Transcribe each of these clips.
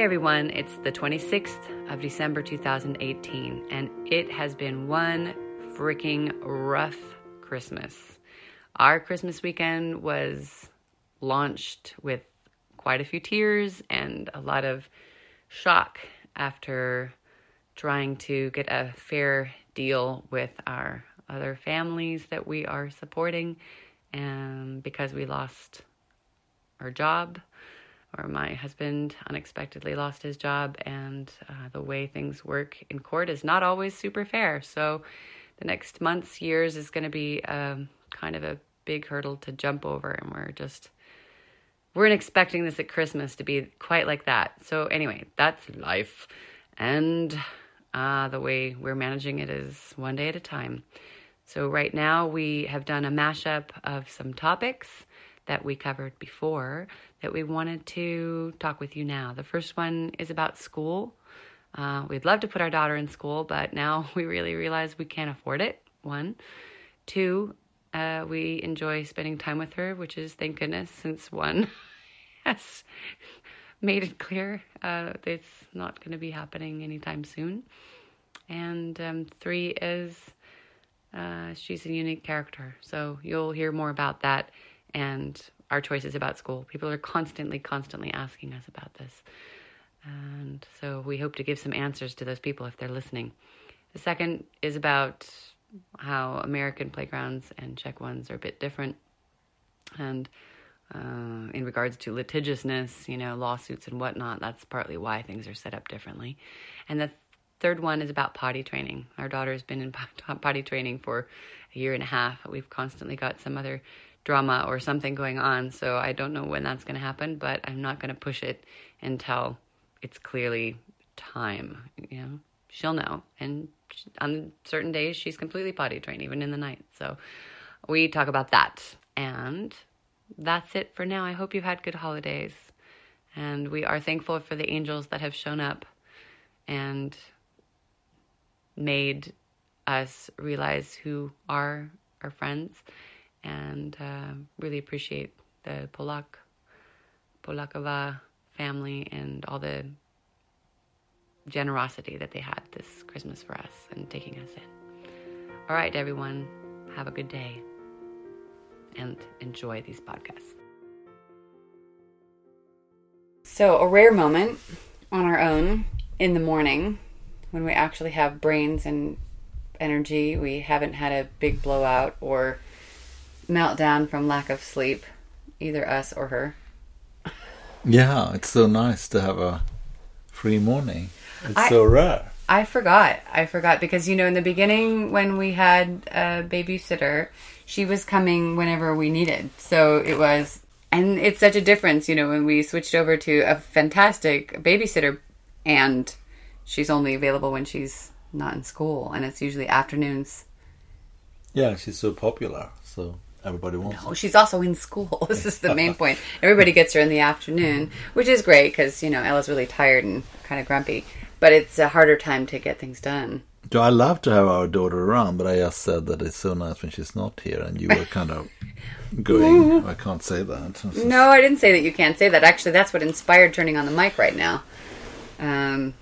Hey everyone, it's the 26th of December 2018, and it has been one freaking rough Christmas. Our Christmas weekend was launched with quite a few tears and a lot of shock after trying to get a fair deal with our other families that we are supporting and because we lost our job or my husband unexpectedly lost his job, and uh, the way things work in court is not always super fair. So, the next months, years is going to be um, kind of a big hurdle to jump over, and we're just we weren't expecting this at Christmas to be quite like that. So, anyway, that's life, and uh, the way we're managing it is one day at a time. So, right now, we have done a mashup of some topics that we covered before that we wanted to talk with you now. The first one is about school. Uh, we'd love to put our daughter in school, but now we really realize we can't afford it. One. Two, uh, we enjoy spending time with her, which is thank goodness, since one has made it clear uh, it's not going to be happening anytime soon. And um, three is uh, she's a unique character. So you'll hear more about that and our choices about school. People are constantly, constantly asking us about this. And so we hope to give some answers to those people if they're listening. The second is about how American playgrounds and Czech ones are a bit different. And uh, in regards to litigiousness, you know, lawsuits and whatnot, that's partly why things are set up differently. And the third one is about potty training. Our daughter's been in potty training for a year and a half. We've constantly got some other drama or something going on. So I don't know when that's going to happen, but I'm not going to push it until it's clearly time. You know, she'll know. And on certain days, she's completely potty trained, even in the night. So we talk about that. And that's it for now. I hope you've had good holidays. And we are thankful for the angels that have shown up and made us realize who are our friends and uh, really appreciate the Polak, Polakova family and all the generosity that they had this Christmas for us and taking us in. All right, everyone, have a good day and enjoy these podcasts. So, a rare moment on our own in the morning when we actually have brains and energy. We haven't had a big blowout or meltdown from lack of sleep, either us or her. Yeah, it's so nice to have a free morning. It's I, so rare. I forgot. I forgot because you know in the beginning when we had a babysitter, she was coming whenever we needed. So it was and it's such a difference, you know, when we switched over to a fantastic babysitter and she's only available when she's not in school and it's usually afternoons. Yeah, she's so popular. So everybody wants. No, she's also in school. This is the main point. Everybody gets her in the afternoon, which is great because you know Ella's really tired and kind of grumpy. But it's a harder time to get things done. So I love to have our daughter around, but I just said that it's so nice when she's not here, and you were kind of going. I can't say that. No, I didn't say that. You can't say that. Actually, that's what inspired turning on the mic right now. Um,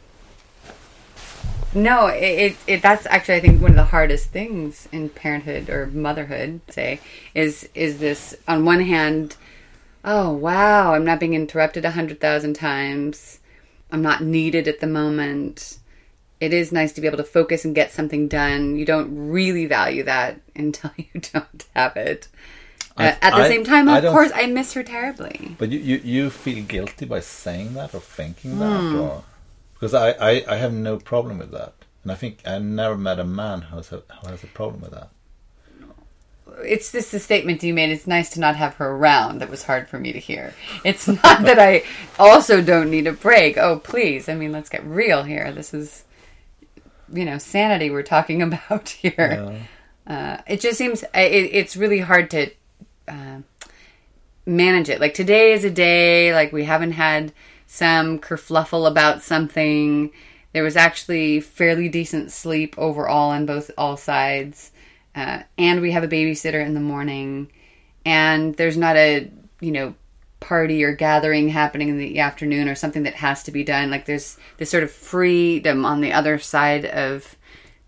no, it, it, it, that's actually I think one of the hardest things in parenthood or motherhood, say, is is this on one hand, oh wow, I'm not being interrupted a hundred thousand times. I'm not needed at the moment. It is nice to be able to focus and get something done. You don't really value that until you don't have it. I, uh, at the I, same time, of course, I miss her terribly. But you, you, you feel guilty by saying that or thinking that, mm. or because I, I, I have no problem with that, and I think I never met a man who has a, who has a problem with that. It's just the statement you made. It's nice to not have her around. That was hard for me to hear. It's not that I also don't need a break. Oh, please. I mean, let's get real here. This is you know sanity we're talking about here. Uh, it just seems it, it's really hard to uh, manage it. Like today is a day like we haven't had some kerfluffle about something. There was actually fairly decent sleep overall on both all sides, uh, and we have a babysitter in the morning, and there's not a you know party or gathering happening in the afternoon or something that has to be done. Like there's this sort of freedom on the other side of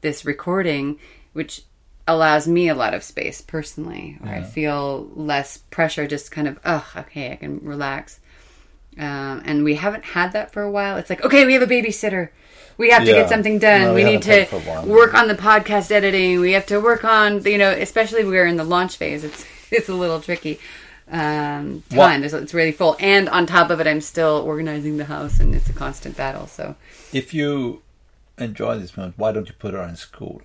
this recording, which allows me a lot of space personally, where I feel less pressure, just kind of, oh, okay, I can relax. Um, and we haven't had that for a while. It's like, okay, we have a babysitter. We have to get something done. No, we we need to it for a while. work on the podcast editing. We have to work on, you know, especially we're in the launch phase. It's it's a little tricky. Um, time it's really full, and on top of it, I'm still organizing the house, and it's a constant battle. So If you enjoy this moment, why don't you put her in school?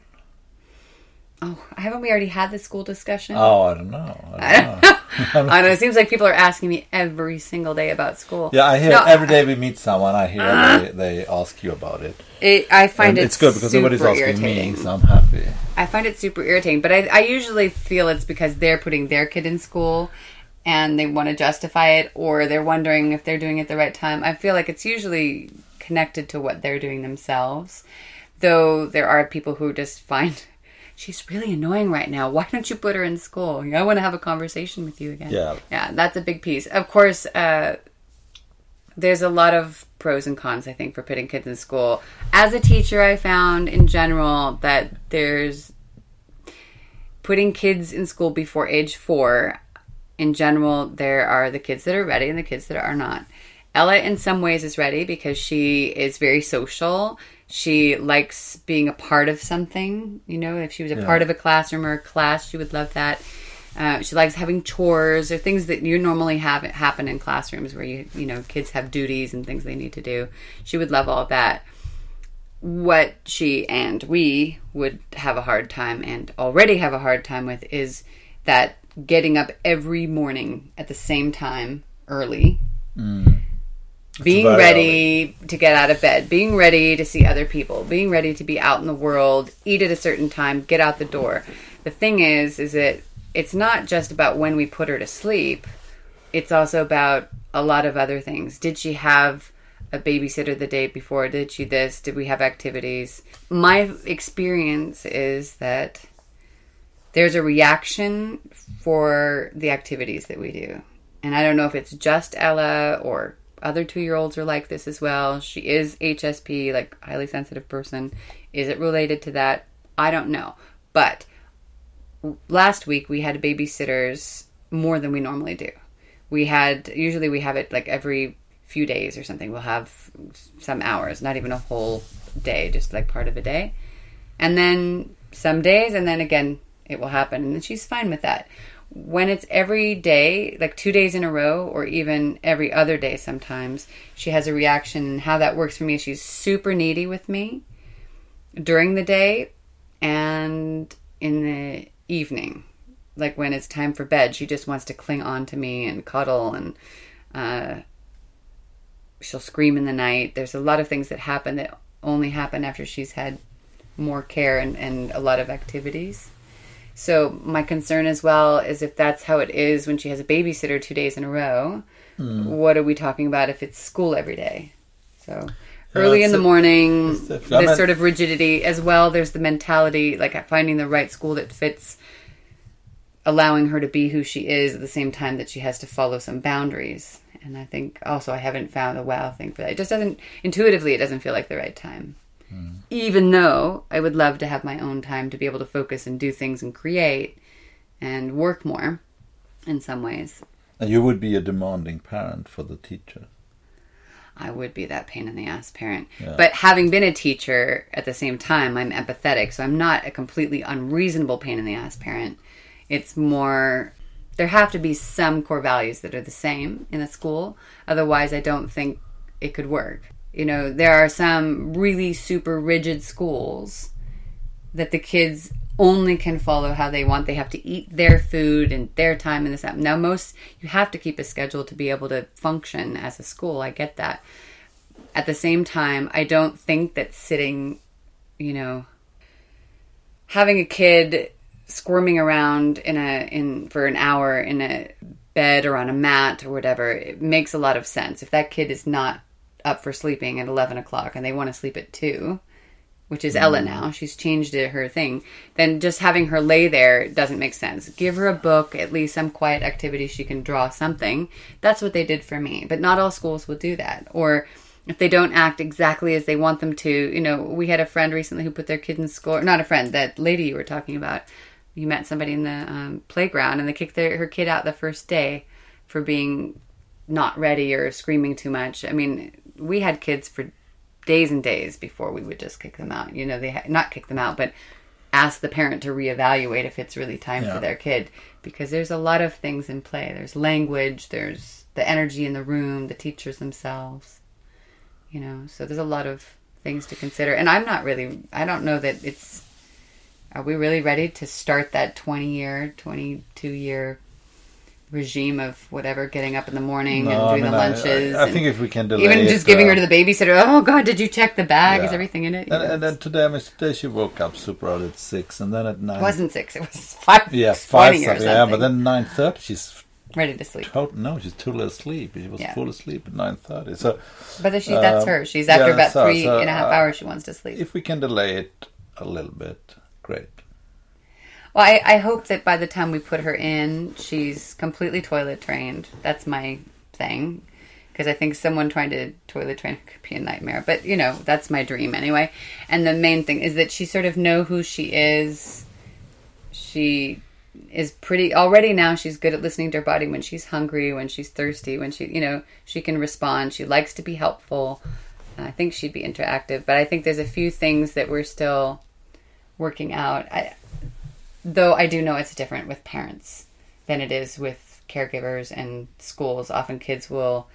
Oh, haven't we already had this school discussion? Oh, I don't know. I don't know. I know. It seems like people are asking me every single day about school. yeah, I hear No, every day we meet someone. I hear uh-huh. they, they ask you about it. It, I find it it's good because nobody's asking irritating. me, so I'm happy. I find it super irritating, but I, I usually feel it's because they're putting their kid in school and they want to justify it, or they're wondering if they're doing it the right time. I feel like it's usually connected to what they're doing themselves, though there are people who just find she's really annoying right now. Why don't you put her in school? I want to have a conversation with you again. Yeah. yeah, that's a big piece. Of course, uh, there's a lot of pros and cons, I think, for putting kids in school. As a teacher, I found in general that there's putting kids in school before age four. In general, there are the kids that are ready and the kids that are not. Ella, in some ways, is ready because she is very social. She likes being a part of something. You know, if she was a part of a classroom or a class, she would love that. Uh, she likes having chores or things that you normally have happen in classrooms where you you know kids have duties and things they need to do. She would love all that. What she and we would have a hard time and already have a hard time with is that getting up every morning at the same time early being very uh, ready to get out of bed, being ready to see other people, being ready to be out in the world, eat at a certain time, get out the door. The thing is, is that it's not just about when we put her to sleep. It's also about a lot of other things. Did she have a babysitter the day before? Did she this? Did we have activities? My experience is that there's a reaction for the activities that we do. And I don't know if it's just Ella or other two year olds are like this as well. She is HSP, like highly sensitive person. Is it related to that? I don't know. But last week we had babysitters more than we normally do. We had usually we have it like every few days or something. We'll have some hours, not even a whole day, just like part of a day. And then some days and then again it will happen and she's fine with that. When it's every day, like 2 days in a row or even every other day sometimes, she has a reaction. And how that works for me is she's super needy with me during the day and in the evening like when it's time for bed. She just wants to cling on to me and cuddle and uh, she'll scream in the night. There's a lot of things that happen that only happen after she's had more care and, and a lot of activities so my concern as well is if that's how it is when she has a babysitter two days in a row what are we talking about if it's school every day? So early in the a- morning it's this. I mean- sort of rigidity as well there's the mentality like finding the right school that fits allowing her to be who she is at the same time that she has to follow some boundaries. And i think also i haven't found a wow thing for that. It just doesn't intuitively it doesn't feel like the right time even though i would love to have my own time to be able to focus and do things and create and work more in some ways And you would be a demanding parent for the teacher. I would be that pain in the ass parent. Yeah. But having been a teacher at the same time, I'm empathetic, so I'm not a completely unreasonable pain in the ass parent. It's more there have to be some core values that are the same in a school. Otherwise, I don't think it could work. You know, there are some really super rigid schools that the kids only can follow how they want. They have to eat their food and their time and this that. Now, most you have to keep a schedule to be able to function as a school. I get that. At the same time, I don't think that sitting you know, having a kid squirming around in a in for an hour in a bed or on a mat or whatever, it makes a lot of sense. If that kid is not up for sleeping at eleven o'clock and they want to sleep at two, which is Ella now, she's changed it, her thing. Then just having her lay there doesn't make sense. Give her a book, at least some quiet activity she can draw something. That's what they did for me. But not all schools will do that. Or if they don't act exactly as they want them to, you know, we had a friend recently who put their kid in school, not a friend, that lady you were talking about. You met somebody in the um, playground and they kicked their, her kid out the first day for being not ready or screaming too much. I mean, we had kids for days and days before we would just kick them out. You know, they ha- not kick them out, but ask the parent to reevaluate if it's really time Yeah. for their kid because there's a lot of things in play. There's language, there's the energy in the room, the teachers themselves. You know, so there's a lot of things to consider. And I'm not really I don't know that it's are we really ready to start that 20 year, 22 year regime of whatever getting up in the morning No, and I doing mean, the lunches I, I and- think if we can delay even it, just giving uh, her to the babysitter. Oh God, did you check the bag? Is everything in it? And, and then today, I mean, today she woke up super early at six, and then at nine. it wasn't six. It was five. yeah, five 20 or something. Yeah, but then nine thirty, she's ready to sleep. tot- no, she's totally asleep. She was Yeah. full asleep at nine thirty. So But she, that's Um, her. She's after yeah, about so- three so, and a half uh, hours. She wants to sleep. if we can delay it a little bit, great. Well, I, I hope that by the time we put her in, she's completely toilet trained. That's my thing. Because I think someone trying to toilet train could be a nightmare. But, you know, that's my dream anyway. And the main thing is that she sort of know who she is. She is pretty already now she's good at listening to her body when she's hungry when she's thirsty when she you know she can respond she likes to be helpful i think she'd be interactive but i think there's a few things that we're still working out I, though I do know it's different with parents than it is with caregivers and schools. Often kids will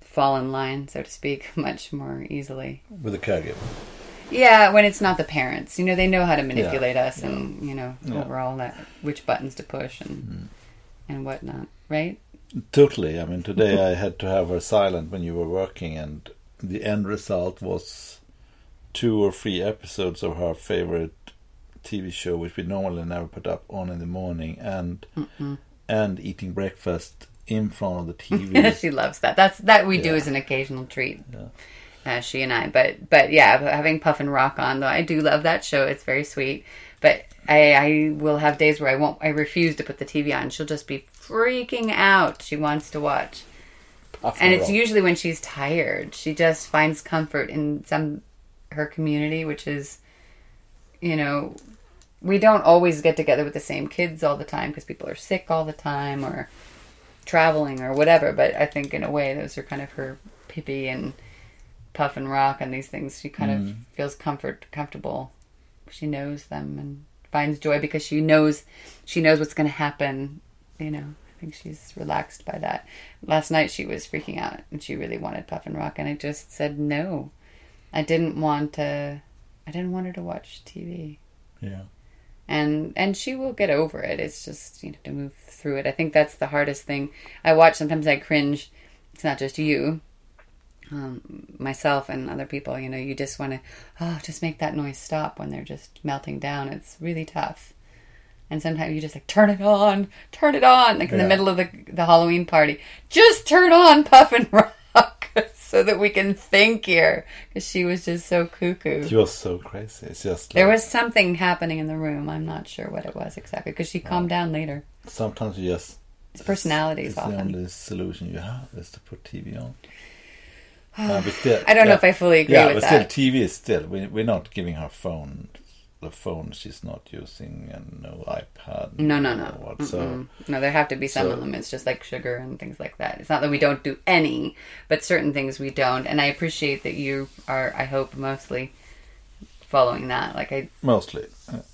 fall in line, so to speak, much more easily. With a caregiver. Yeah, when it's not the parents, you know, they know how to manipulate us and you know Yeah. overall that which buttons to push and hmm. and whatnot, right? Totally. I mean, today I had to have her silent when you were working, and the end result was two or three episodes of her favorite TV show, which we normally never put up on in the morning, and and eating breakfast in front of the TV. she loves that. That's that we do as an occasional treat. Yeah. Uh, she and I, but but yeah, having Puffin Rock on though, I do love that show. It's very sweet. But I I will have days where I won't. I refuse to put the TV on. She'll just be freaking out. She wants to watch, and it's usually when she's tired. She just finds comfort in some her community, which is, you know, we don't always get together with the same kids all the time because people are sick all the time or traveling or whatever. But I think in a way, those are kind of her Pippi and Puffin Rock and these things. She kind of mm. feels comfort, comfortable. She knows them and finds joy because she knows she knows what's going to happen. You know, I think she's relaxed by that. Last night she was freaking out and she really wanted Puffin Rock, and I just said no. I didn't want to. I didn't want her to watch TV yeah. And and she will get over it. It's just you have to move through it. I think that's the hardest thing. I watch sometimes I cringe. It's not just you, um, myself and other people. You know, you just want to oh just make that noise stop when they're just melting down. It's really tough. And sometimes you just like turn it on, turn it on, like in the middle of the the Halloween party. Just turn on Puffin Rock so that we can think here. Because she was just so cuckoo. She was so crazy. It's just There was something happening in the room. I'm not sure what it was exactly because she calmed down later. sometimes you just It's personalities It's the only solution you have is to put TV on. Uh, still, I don't know if I fully agree yeah, with but that. still, TV is still. We, we're not giving her phone. The phone she's not using, and no iPad. No, no, no. So no, there have to be some so- of them. It's just like sugar and things like that. It's not that we don't do any, but certain things we don't. And I appreciate that you are. I hope mostly following that. Like I, mostly, At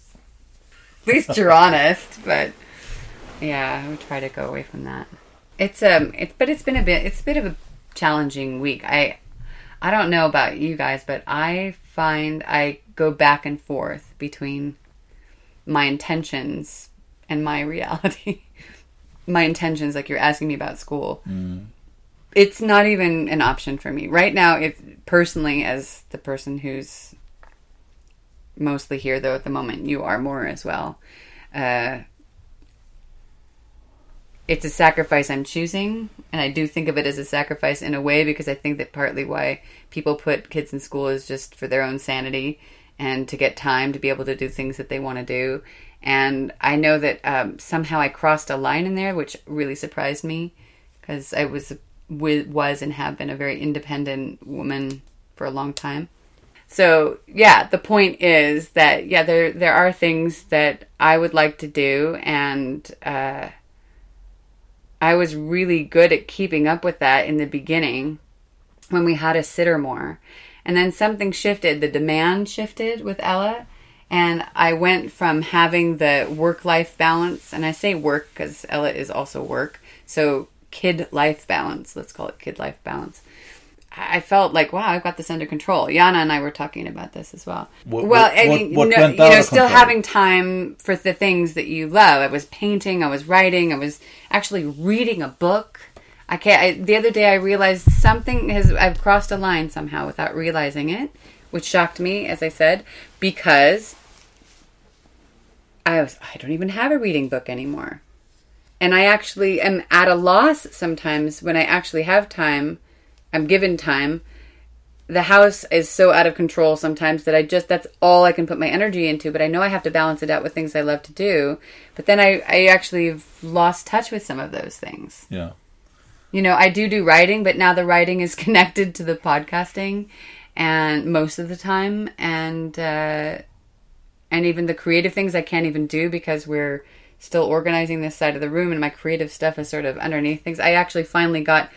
least you're honest. But yeah, I would try to go away from that. It's um, it's but it's been a bit. It's a bit of a challenging week. I I don't know about you guys, but I find I go back and forth between my intentions and my reality. my intentions, like you're asking me about school, it's not even an option for me right now. If personally, as the person who's mostly here though at the moment. You are more as well. Uh, it's a sacrifice I'm choosing, and I do think of it as a sacrifice in a way because I think that partly why people put kids in school is just for their own sanity and to get time to be able to do things that they want to do. And I know that um, somehow I crossed a line in there, which really surprised me because I was was and have been a very independent woman for a long time. So yeah, the point is that yeah, there there are things that I would like to do, and uh, I was really good at keeping up with that in the beginning when we had a sitter more. And then something shifted, the demand shifted with Ella. And I went from having the work life balance, and I say work because Ella is also work. So kid life balance, let's call it kid life balance. I felt like, wow, I've got this under control. Yana and I were talking about this as well. What- well, what- I mean, what- no, you know, still control? having time for the things that you love. I was painting, I was writing, I was actually reading a book. I can't. I, the other day, I realized something has. I've crossed a line somehow without realizing it, which shocked me, as I said, because I was. I don't even have a reading book anymore, and I actually am at a loss sometimes when I actually have time. I'm given time. The house is so out of control sometimes that I just that's all I can put my energy into. But I know I have to balance it out with things I love to do. But then I I actually lost touch with some of those things Yeah. you know, I do do writing, but now the writing is connected to the podcasting, and most of the time, and uh, and even the creative things I can't even do because we're still organizing this side of the room, and my creative stuff is sort of underneath things. I actually finally got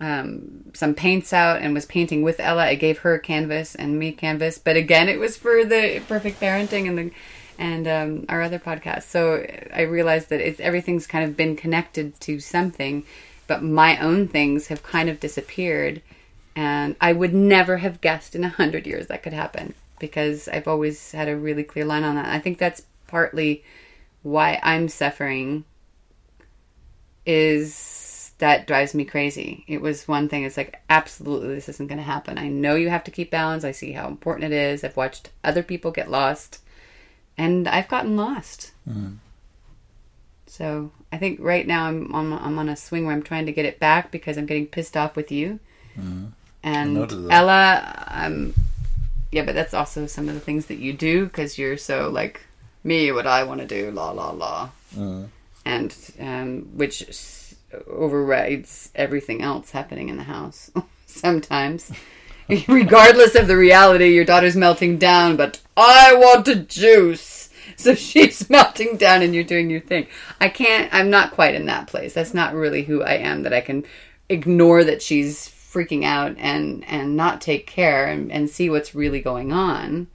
um, some paints out and was painting with Ella. I gave her canvas and me canvas, but again, it was for the perfect parenting and the and um, our other podcast. So I realized that it's everything's kind of been connected to something, but my own things have kind of disappeared, and I would never have guessed in a hundred years that could happen because I've always had a really clear line on that. I think that's partly why I'm suffering is that drives me crazy. It was one thing. It's like absolutely this isn't going to happen. I know you have to keep balance. I see how important it is. I've watched other people get lost, and I've gotten lost. So I think right now I'm on I'm on a swing where I'm trying to get it back because I'm getting pissed off with you. And noticed that. Ella, um, yeah, but that's also some of the things that you do because you're so like me, what I want to do, la la la and um, which overrides everything else happening in the house sometimes. Regardless of the reality your daughter's melting down but i want a juice. So she's melting down and you're doing your thing. I can't i'm not quite in that place. That's not really who i am that i can ignore that she's freaking out and and not take care and, and see what's really going on.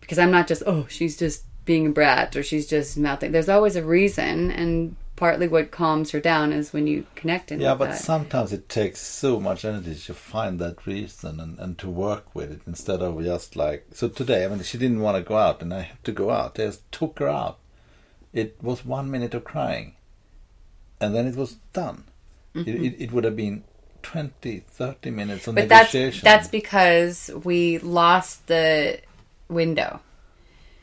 Because I'm not just oh she's just being a brat or she's just melting. There's always a reason, and partly what calms her down is when you connect in Yeah, but that. sometimes it takes so much energy to find that reason and, and to work with it instead of just like. So today, I mean, she didn't want to go out and I had to go out. I just took her out. It was one minute of crying and then it was done. It, it, it would have been 20, 30 minutes of Mm-hmm. but that's that's because we lost the window.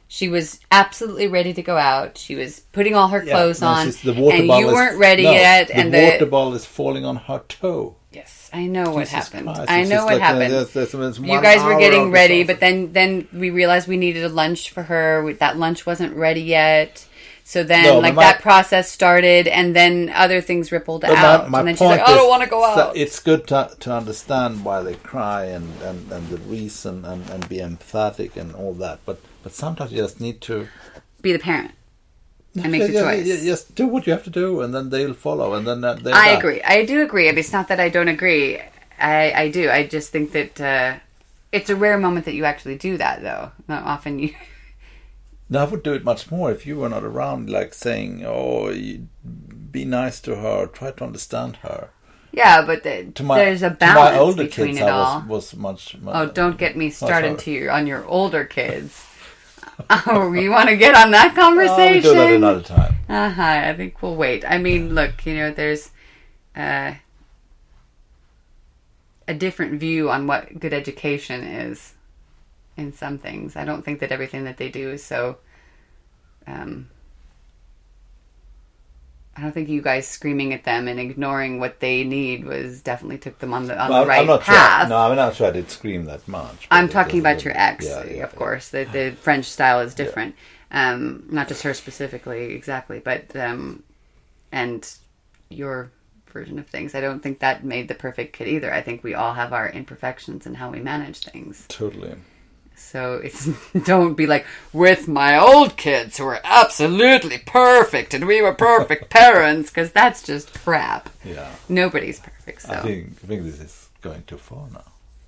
She was absolutely ready to go out. She was putting all her Yeah, clothes no, on, the water and you is- weren't ready no, yet. The and water the water bottle is falling on her toe. yes, I know what happened. Christ, I know what like, uh, happened. there's- there's- there's you guys were getting ready, but then then we realized we needed a lunch for her. We, that lunch wasn't ready yet. So then, No, like my- that process started, and then other things rippled out. my, and then she's like, point "I don't want to go out." It's good to to understand why they cry and, and, and the reason and, and be empathetic and all that. But but sometimes you just need to Be the parent and make Yeah, the choice. yeah, Just do what you have to do, and then they'll follow, and then they're I done. agree. I do agree. It's not that I don't agree. I, I do. I just think that uh, it's a rare moment that you actually do that, though. Not often you. Now, I would do it much more if you were not around, like saying, "Oh, be nice to her, try to understand her." Yeah, but the, To my there's a to balance my older between kids, it I all. was was much. much Oh, don't get me started to your on your older kids. Oh, you want to get on that Oh, we conversation? do that another time. Uh huh. I think we'll wait. I mean, look, you know, there's uh, a different view on what good education is. in some things. I don't think that everything that they do is so. Um, I don't think you guys screaming at them and ignoring what they need was definitely took them on the on Well, the right I'm not path. Sure, no, I'm not sure I did scream that much. I'm talking about your ex, yeah, yeah, of yeah. course. The the French style is different. Um, not just her specifically, exactly, but um, and your version of things. I don't think that made the perfect kid either. I think we all have our imperfections and how we manage things. Totally. So it's don't be like with my old kids who were absolutely perfect and we were perfect parents because that's just crap. Yeah. Nobody's perfect. So I think I think this is going too far now.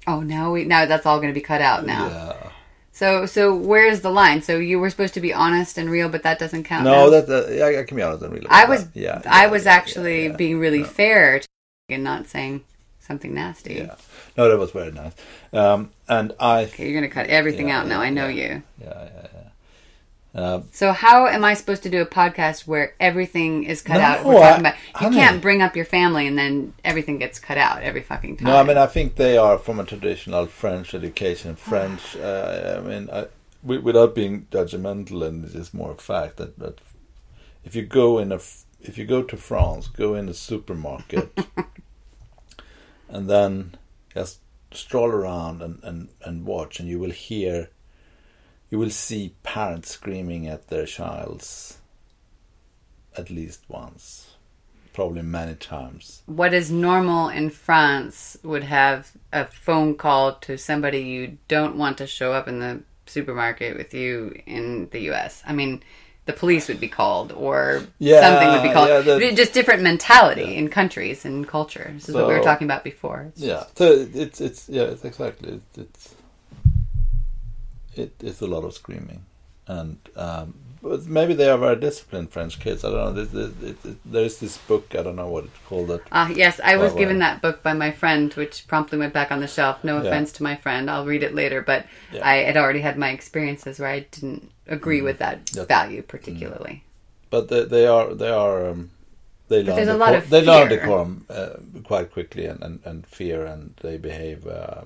oh, now we now that's all going to be cut out now. Yeah. So so where's the line? So you were supposed to be honest and real, but that doesn't count. No, now? that, yeah, I can be honest and really. I was Yeah. I yeah, was yeah, actually yeah, being really fair to and not saying something nasty. Yeah. No, that was very nice. Um, and I. Okay, you're gonna cut everything Yeah, out now. I know yeah. you. Yeah, yeah, yeah. Uh, So how am I supposed to do a podcast where everything is cut No, out? We're I- talking about you honey. can't bring up your family and then everything gets cut out every fucking time. No, I mean I think they are from a traditional French education. French, uh, I mean, I, wi- without being judgmental, and this is more a fact that, that if you go in a if you go to France, go in a supermarket, and then just stroll around and, and, and watch, and you will hear, you will see parents screaming at their childs at least once, probably many times. what is normal in France would have a phone call to somebody you don't want to show up in the supermarket with you in the US. I mean, the police would be called or Yeah, something would be called. yeah, the- Just different mentality in countries and culture. This is what we were talking about before. It's Yeah, so it's it's yeah, it's exactly it, it's it, it's a lot of screaming, and um, but maybe they are very disciplined French kids. I don't know. There's, there's, this book. I don't know what it's called. That Ah, yes, I was Well, given that book by my friend, which promptly went back on the shelf. No Yeah. offense to my friend, I'll read it later, but Yeah. I had already had my experiences where I didn't agree with that Mm. That's- value particularly. but they, they are they are um, they learn there's a decor- lot of they learn decorum uh, quite quickly and, and, and fear and they behave uh,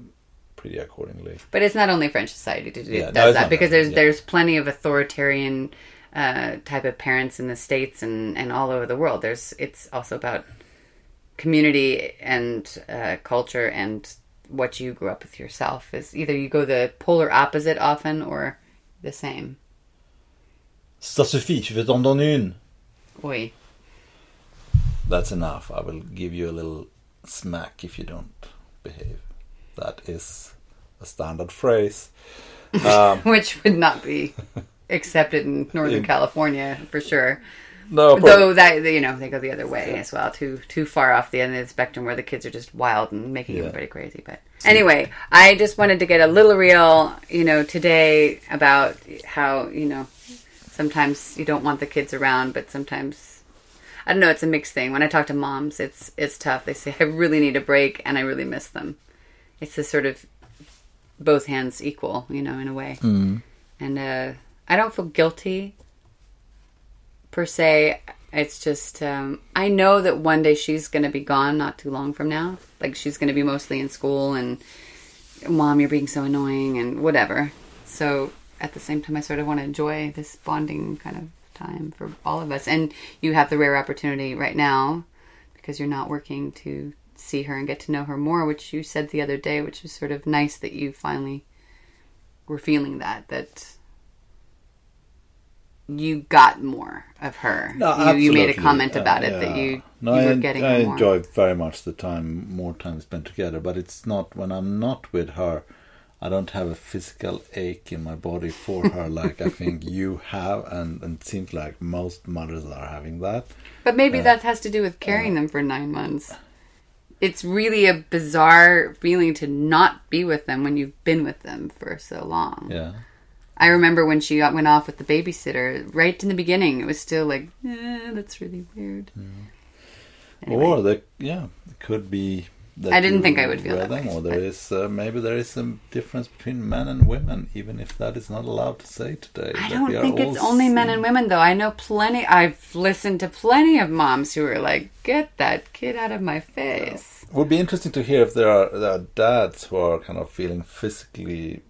pretty accordingly. But it's not only French society that Yeah, does it's that because there's yeah. there's plenty of authoritarian uh, type of parents in the states and, and all over the world. There's it's also about community and uh, culture and what you grew up with yourself. Is either you go the polar opposite often or the same. Ça suffit. Je vais t'en donner une. Oi. That's enough. I will give you a little smack if you don't behave. That is a standard phrase. Um, which would not be accepted in Northern In- California for sure. no, Though that you know they go the other way as well, too too far off the end of the spectrum where the kids are just wild and making Yeah. everybody crazy. But anyway, I just wanted to get a little real, you know, today about how you know sometimes you don't want the kids around, but sometimes I don't know. It's a mixed thing. When I talk to moms, it's it's tough. They say I really need a break and I really miss them. It's this sort of both hands equal, you know, in a way. And uh, I don't feel guilty per se. It's just um, I know that one day she's going to be gone, not too long from now. Like she's going to be mostly in school, and mom, you're being so annoying, and whatever. So at the same time, I sort of want to enjoy this bonding kind of time for all of us. And you have the rare opportunity right now because you're not working to see her and get to know her more, which you said the other day, which was sort of nice that you finally were feeling that that you got more of her. No, you, you made a comment about Uh, it that you, No, you I, were en- getting I more. enjoy very much the time, more time spent together. But it's not when I'm not with her. I don't have a physical ache in my body for her like I think you have, and, and it seems like most mothers are having that. But maybe that has to do with carrying them for nine months. It's really a bizarre feeling to not be with them when you've been with them for so long. Yeah. I remember when she got, went off with the babysitter, right in the beginning, it was still like, eh, that's really weird. Anyway. Or they, yeah, it could be. I didn't think I would feel that them, way, or there but- is uh, maybe there is a difference between men and women, even if that is not allowed to say today. I don't think it's only men and women, though. I know plenty, I've listened to plenty of moms who are like, get that kid out of my face. It would be interesting to hear if there are there are dads who are kind of feeling physically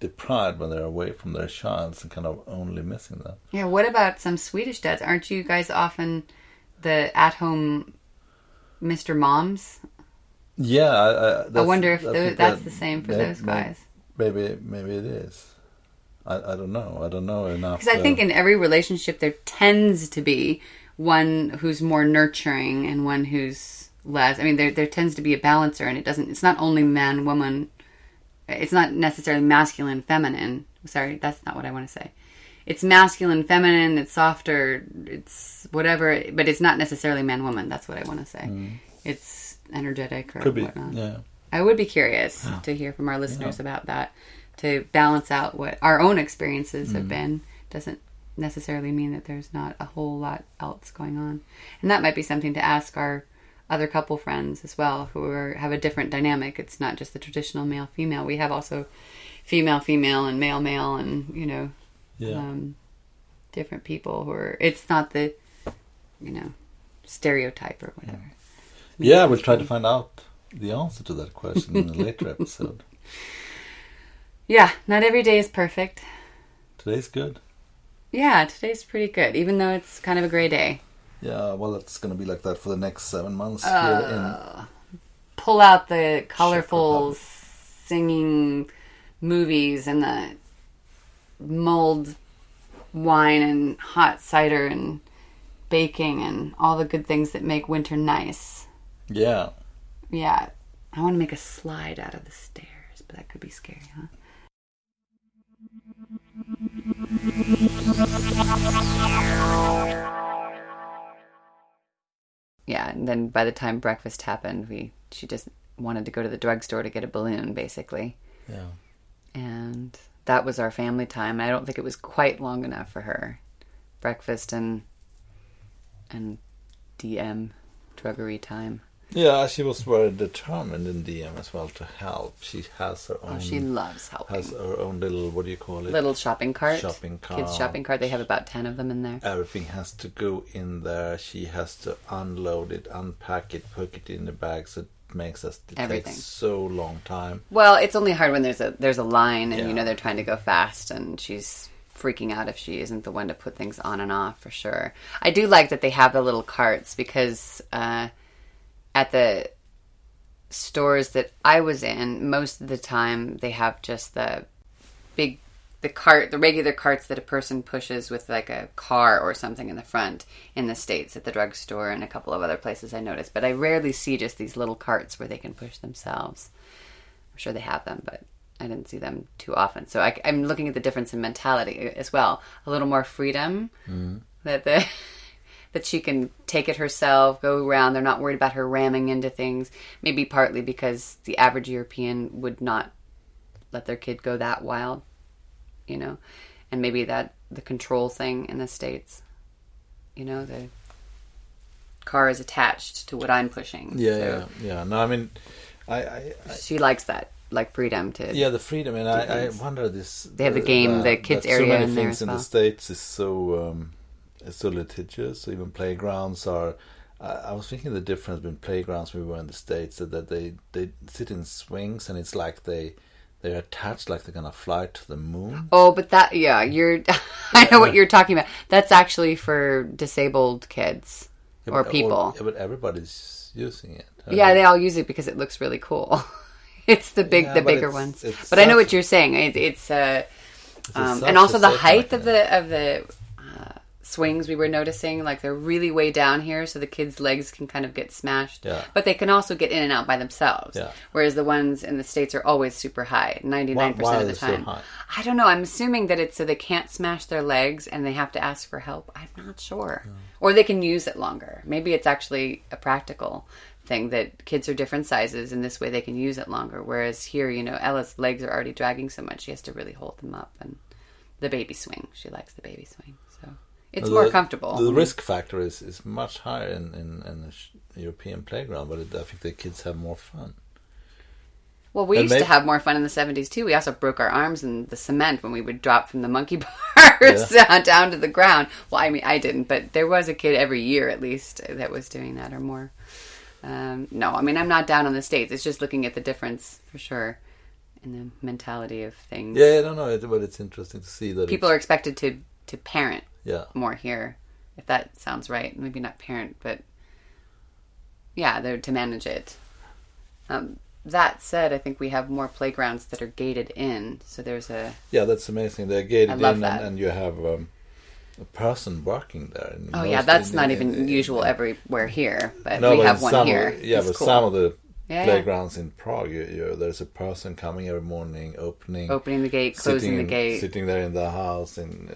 deprived when they're away from their childs and kind of only missing them. Yeah, what about some Swedish dads? Aren't you guys often the at home Mr. Moms? Yeah, I, wonder if I that's that the same for may- those guys. Maybe, maybe it is. I, I don't know. I don't know enough. Because I think in every relationship there tends to be one who's more nurturing and one who's less. I mean, there there tends to be a balancer, and it doesn't. It's not only man woman. It's not necessarily masculine feminine. Sorry, that's not what I want to say. It's masculine feminine. It's softer. It's whatever, but it's not necessarily man woman. That's what I want to say. Mm. It's energetic or could be. whatnot. Yeah. I would be curious to hear from our listeners about that to balance out what our own experiences Mm. have been. Doesn't necessarily mean that there's not a whole lot else going on. And that might be something to ask our other couple friends as well who are, have a different dynamic. It's not just the traditional male female. We have also female female and male male and, you know, Yeah. um, different people who are it's not the you know stereotype or whatever. Yeah, we'll try to find out the answer to that question in a later episode. Yeah, not every day is perfect. Today's good. Yeah, today's pretty good, even though it's kind of a gray day. Yeah, well, it's going to be like that for the next seven months Uh, Pull out the colorful singing movies and the mulled wine and hot cider and baking and all the good things that make winter nice. Yeah. Yeah, I want to make a slide out of the stairs, but that could be scary, huh? Yeah, and then by the time breakfast happened, we she just wanted to go to the drugstore to get a balloon, basically, Yeah. and that was our family time. I don't think it was quite long enough for her. Breakfast and and DM druggery time. Yeah, she was very determined in DM as well to help. She has her own. Oh, she loves helping. has her own little. What do you call it? little shopping cart. Shopping cart. Kids shopping cart. They have about ten of them in there. Everything has to go in there. She has to unload it, unpack it, put it in the bags. So it makes us. It Everything. so long time. Well, it's only hard when there's a there's a line and Yeah. you know they're trying to go fast and she's freaking out if she isn't the one to put things on and off for sure. I do like that they have the little carts because uh, at the stores that I was in, most of the time they have just the big the cart, the regular carts that a person pushes with like a car or something in the front in the states at the drugstore and a couple of other places I noticed. But I rarely see just these little carts where they can push themselves. I'm sure they have them, but I didn't see them too often. So I, am looking at the difference in mentality uh, as well. A little more freedom mm-hmm. that the that she can take it herself, go around. They're not worried about her ramming into things. Maybe partly because the average European would not let their kid go that wild, you know, and maybe that the control thing in the states, you know, the car is attached to what I'm pushing. Yeah, So yeah, yeah. No, I mean, I, I, I She likes that, like freedom to. yeah, the freedom, and I, I wonder this. They have the game, the kids area So many in there things as in well. the states is so um, is so litigious. Even playgrounds are. I, I was thinking the difference between playgrounds when we were in the states that, that they they sit in swings and it's like they they're attached like they're gonna fly to the moon. Oh, but that yeah, you're. I know what you're talking about. That's actually for disabled kids Yeah, or but- people. yeah, but everybody's using it. Yeah, they all use it because it looks really cool. it's the big, Yeah, the bigger it's- ones. it's But I know what you're saying. It, it's uh, um, and also the height of the of the swings we were noticing. Like they're really way down here, so the kids' legs can kind of get smashed. Yeah. But they can also get in and out by themselves. Yeah. Whereas the ones in the states are always super high, ninety nine Why- why percent of the so time. high? I don't know. I'm assuming that it's so they can't smash their legs and they have to ask for help. I'm not sure. Or they can use it longer. Maybe it's actually a practical thing that kids are different sizes and this way they can use it longer. Whereas here, you know, Ella's legs are already dragging so much she has to really hold them up and the baby swing. She likes the baby swing. It's The- more comfortable. The risk factor is, is much higher in, in, in the sh- European playground, but it, I think the kids have more fun. Well, we And used to have more fun in the 70s too. We also broke our arms in the cement when we would drop from the monkey bars down to the ground. Well, I mean, I didn't, but there was a kid every year at least that was doing that or more. Um, no, I mean, I'm not down on the States. It's just looking at the difference for sure in the mentality of things. Yeah, I don't know, but it's interesting to see that People are expected to to parent Yeah, more here, if that sounds right. Maybe not parent, but yeah, they're to manage it. Um, that said, I think we have more playgrounds that are gated in, so there's a yeah, that's amazing. They're gated in, and, and you have um, a person working there. oh yeah, that's in- not in- even in- usual everywhere here, but No, we have one some here. Yeah, It's but cool. some of the Yeah, yeah. playgrounds in Prague, you, you, there's a person coming every morning, opening, opening the gate, closing the gate. sitting there in the house, in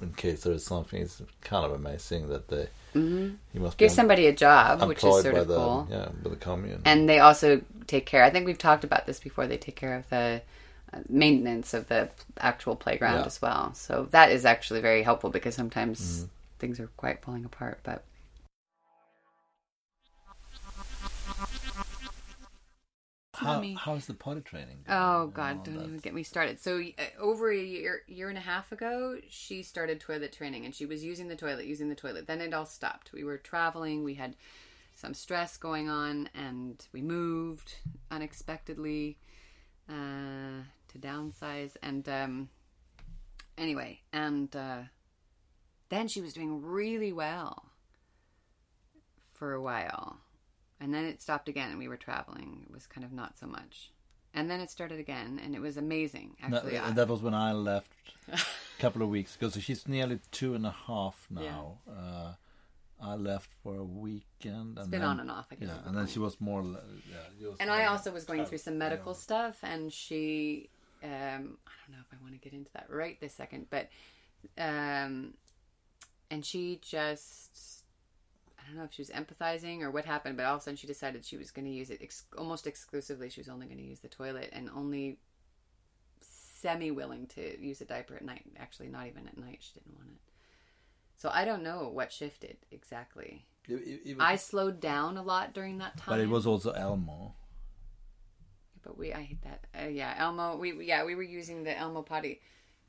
in, case there is something. It's kind of amazing that they. Mm-hmm. You must Give somebody a job, which is sort of the cool. yeah by the commune. and they also take care. I think we've talked about this before. They take care of the uh, maintenance of the actual playground Yeah. as well. So that is actually very helpful because sometimes Mm-hmm. things are quite falling apart. But How, Mommy. how's the potty training? oh god, don't that? even get me started. So uh, over a year, year and a half ago, she started toilet training, and she was using the toilet, using the toilet. Then it all stopped. We were traveling. We had some stress going on, and we moved unexpectedly uh, to downsize. And um, anyway, and uh, then she was doing really well for a while. And then it stopped again, and we were traveling. It was kind of not so much. And then it started again, and it was amazing. Actually, I- that was when I left a couple of weeks ago. So she's nearly two and a half now. Uh, I left for a weekend. it's and been then, on and off. I guess. Yeah, and then she was more. Yeah, was and I also was going through some medical yeah. stuff, and she, um, I don't know if I want to get into that right this second, but, um, and she just, I don't know if she was empathizing or what happened, but all of a sudden she decided she was going to use it ex- almost exclusively. She was only going to use the toilet and only semi willing to use a diaper at night. Actually, not even at night. She didn't want it. So I don't know what shifted exactly. It- it- it was- I slowed down a lot during that time. but it was also Elmo. But we, I hate that. Uh, yeah, Elmo. We yeah, we were using the Elmo potty.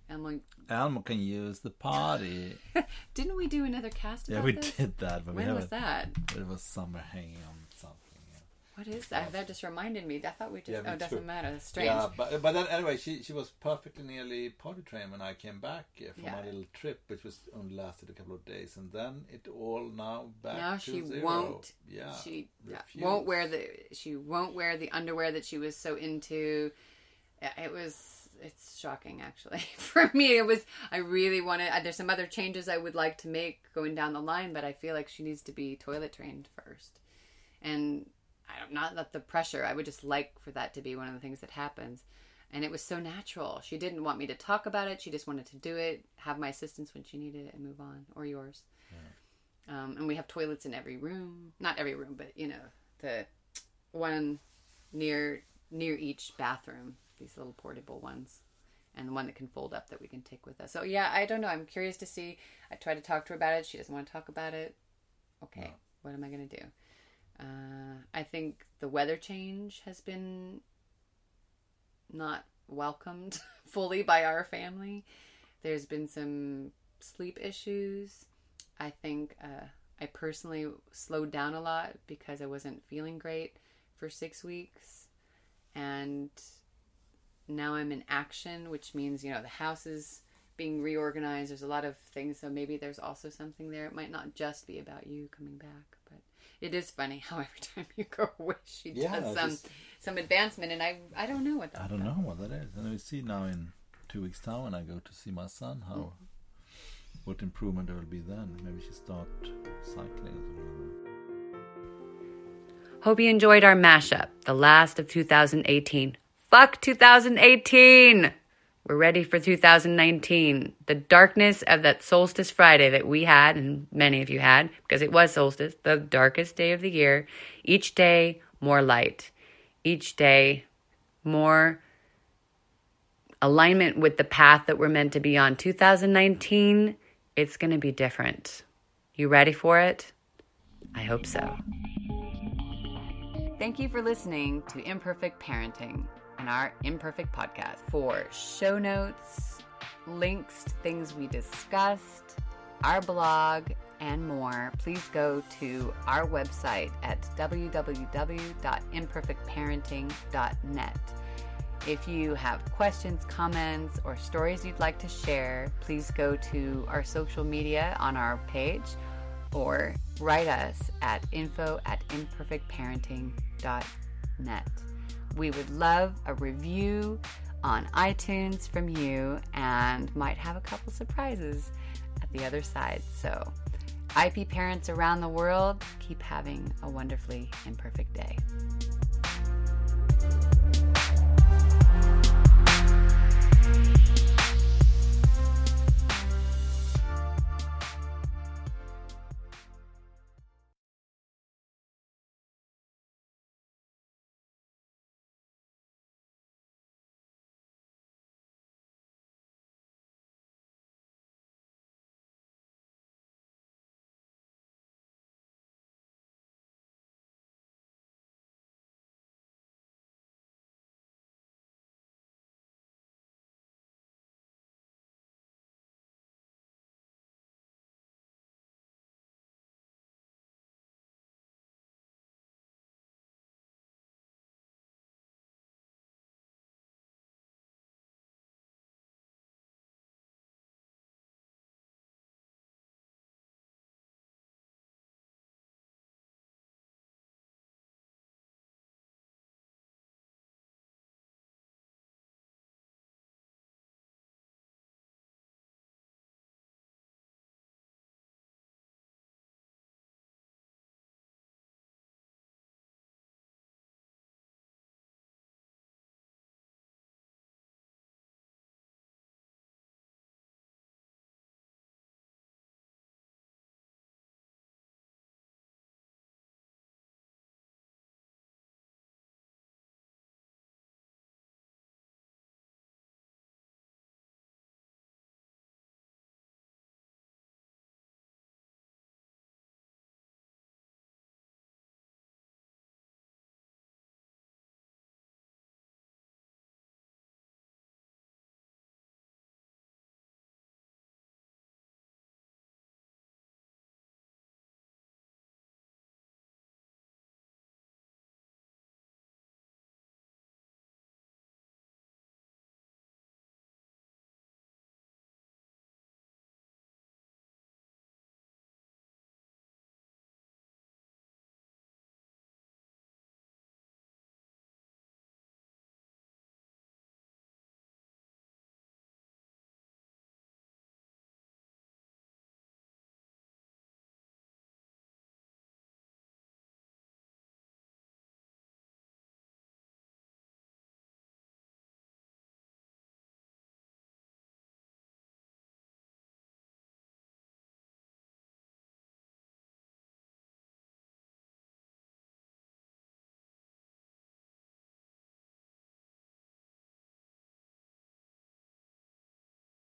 Elmo. Elmo can use the potty. Didn't we do another cast? yeah, we this? did that, but we When was that? It was summer hanging on something. Yeah. What is that? That just reminded me. I thought we just. Yeah, oh, it doesn't matter. That's strange. Yeah, but but then anyway, she she was perfectly nearly potty trained when I came back from Yeah. my little trip, which was only lasted a couple of days, and then it all now back now to she zero. won't. Yeah, She refused. won't wear the. She won't wear the underwear that she was so into. It was. It's shocking, actually. For me, it was. I really wanted. uh, There's some other changes I would like to make going down the line, but I feel like she needs to be toilet trained first. And I don't not that the pressure. I would just like for that to be one of the things that happens. And it was so natural. She didn't want me to talk about it. She just wanted to do it, have my assistance when she needed it, and move on, or yours. Um, and we have toilets in every room. Not every room, but you know, the one near near each bathroom. These little portable ones, and the one that can fold up that we can take with us. So yeah, I don't know. I'm curious to see. I tried to talk to her about it. She doesn't want to talk about it. Okay, what am I going to do? Uh, I think the weather change has been not welcomed fully by our family. There's been some sleep issues. I think uh, I personally slowed down a lot because I wasn't feeling great for six weeks. And now I'm in action, which means, you know, the house is being reorganized. There's a lot of things. So maybe there's also something there. It might not just be about you coming back, but it is funny how every time you go away, she Yeah, does some just- some advancement, and I I don't know what that's I don't about. know what that is, and we see now in two weeks' time when I go to see my son how Mm-hmm. what improvement there will be then. Maybe she start cycling. Or something. Hope you enjoyed our mashup, the last of 2018. Fuck 2018! We're ready for 2019. The darkness of that solstice Friday that we had, and many of you had, because it was solstice, the darkest day of the year. Each day, more light. Each day, more alignment with the path that we're meant to be on. 2019, it's going to be different. You ready for it? I hope so. Thank you for listening to Imperfect Parenting our Imperfect podcast. For show notes, links to things we discussed, our blog, and more, please go to our website at www.imperfectparenting.net. If you have questions, comments, or stories you'd like to share, please go to our social media on our page or write us at info at imperfectparenting.net. We would love a review on iTunes from you and might have a couple surprises at the other side. So, IP parents around the world, keep having a wonderfully imperfect day.